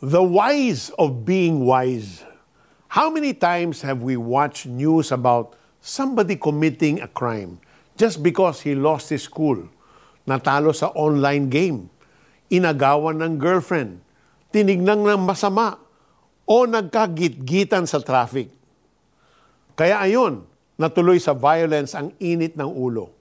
The wise of being wise. How many times have we watched news about somebody committing a crime just because he lost his school, natalo sa online game, inagawan ng girlfriend, tinignan ng masama, o nagkagit-gitan sa traffic? Kaya ayon, natuloy sa violence ang init ng ulo.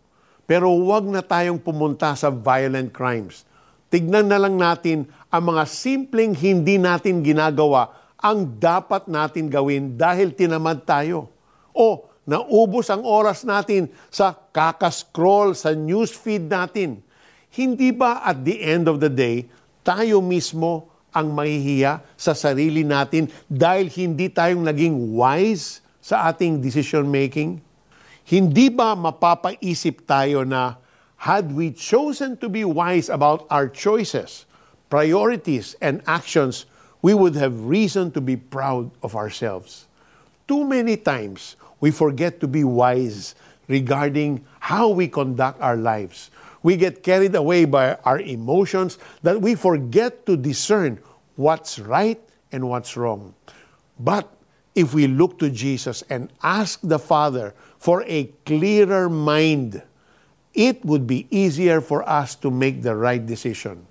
Pero huwag na tayong pumunta sa violent crimes tignan na lang natin ang mga simpleng hindi natin ginagawa ang dapat natin gawin dahil tinamad tayo. O naubos ang oras natin sa kakascroll sa newsfeed natin. Hindi ba at the end of the day, tayo mismo ang mahihiya sa sarili natin dahil hindi tayong naging wise sa ating decision making? Hindi ba mapapaisip tayo na had we chosen to be wise about our choices, priorities, and actions, we would have reason to be proud of ourselves. Too many times, we forget to be wise regarding how we conduct our lives. We get carried away by our emotions that we forget to discern what's right and what's wrong. But if we look to Jesus and ask the Father for a clearer mind, it would be easier for us to make the right decision.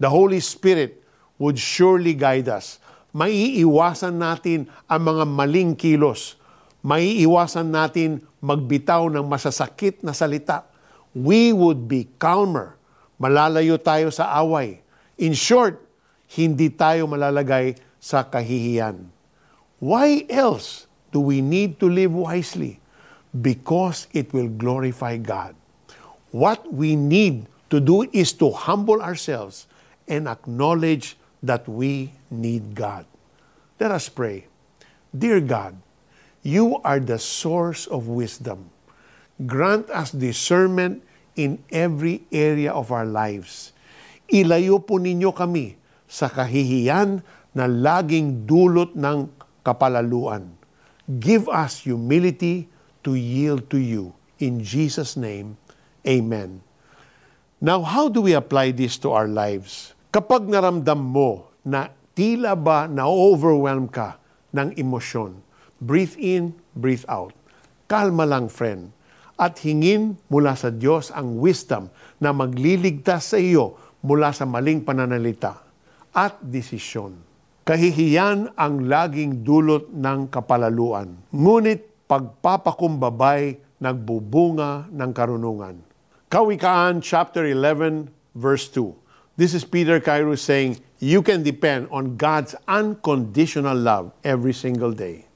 The Holy Spirit would surely guide us. Maiiwasan natin ang mga maling kilos. Maiiwasan natin magbitaw ng masasakit na salita. We would be calmer. Malalayo tayo sa away. In short, hindi tayo malalagay sa kahihiyan. Why else do we need to live wisely? Because it will glorify God. What we need to do is to humble ourselves and acknowledge that we need God. Let us pray. Dear God, you are the source of wisdom. Grant us discernment in every area of our lives. Ilayo po ninyo kami sa kahihiyan na laging dulot ng kapalaluan. Give us humility to yield to you. In Jesus' name, Amen. Now, how do we apply this to our lives? Kapag naramdam mo na tila ba na-overwhelm ka ng emosyon, breathe in, breathe out. Kalma lang, friend. At hingin mula sa Diyos ang wisdom na magliligtas sa iyo mula sa maling pananalita at desisyon. Kahihiyan ang laging dulot ng kapalaluan. Ngunit pagpapakumbabay nagbubunga ng karunungan. Kawikaan chapter 11 verse 2. This is Peter Cairo saying, you can depend on God's unconditional love every single day.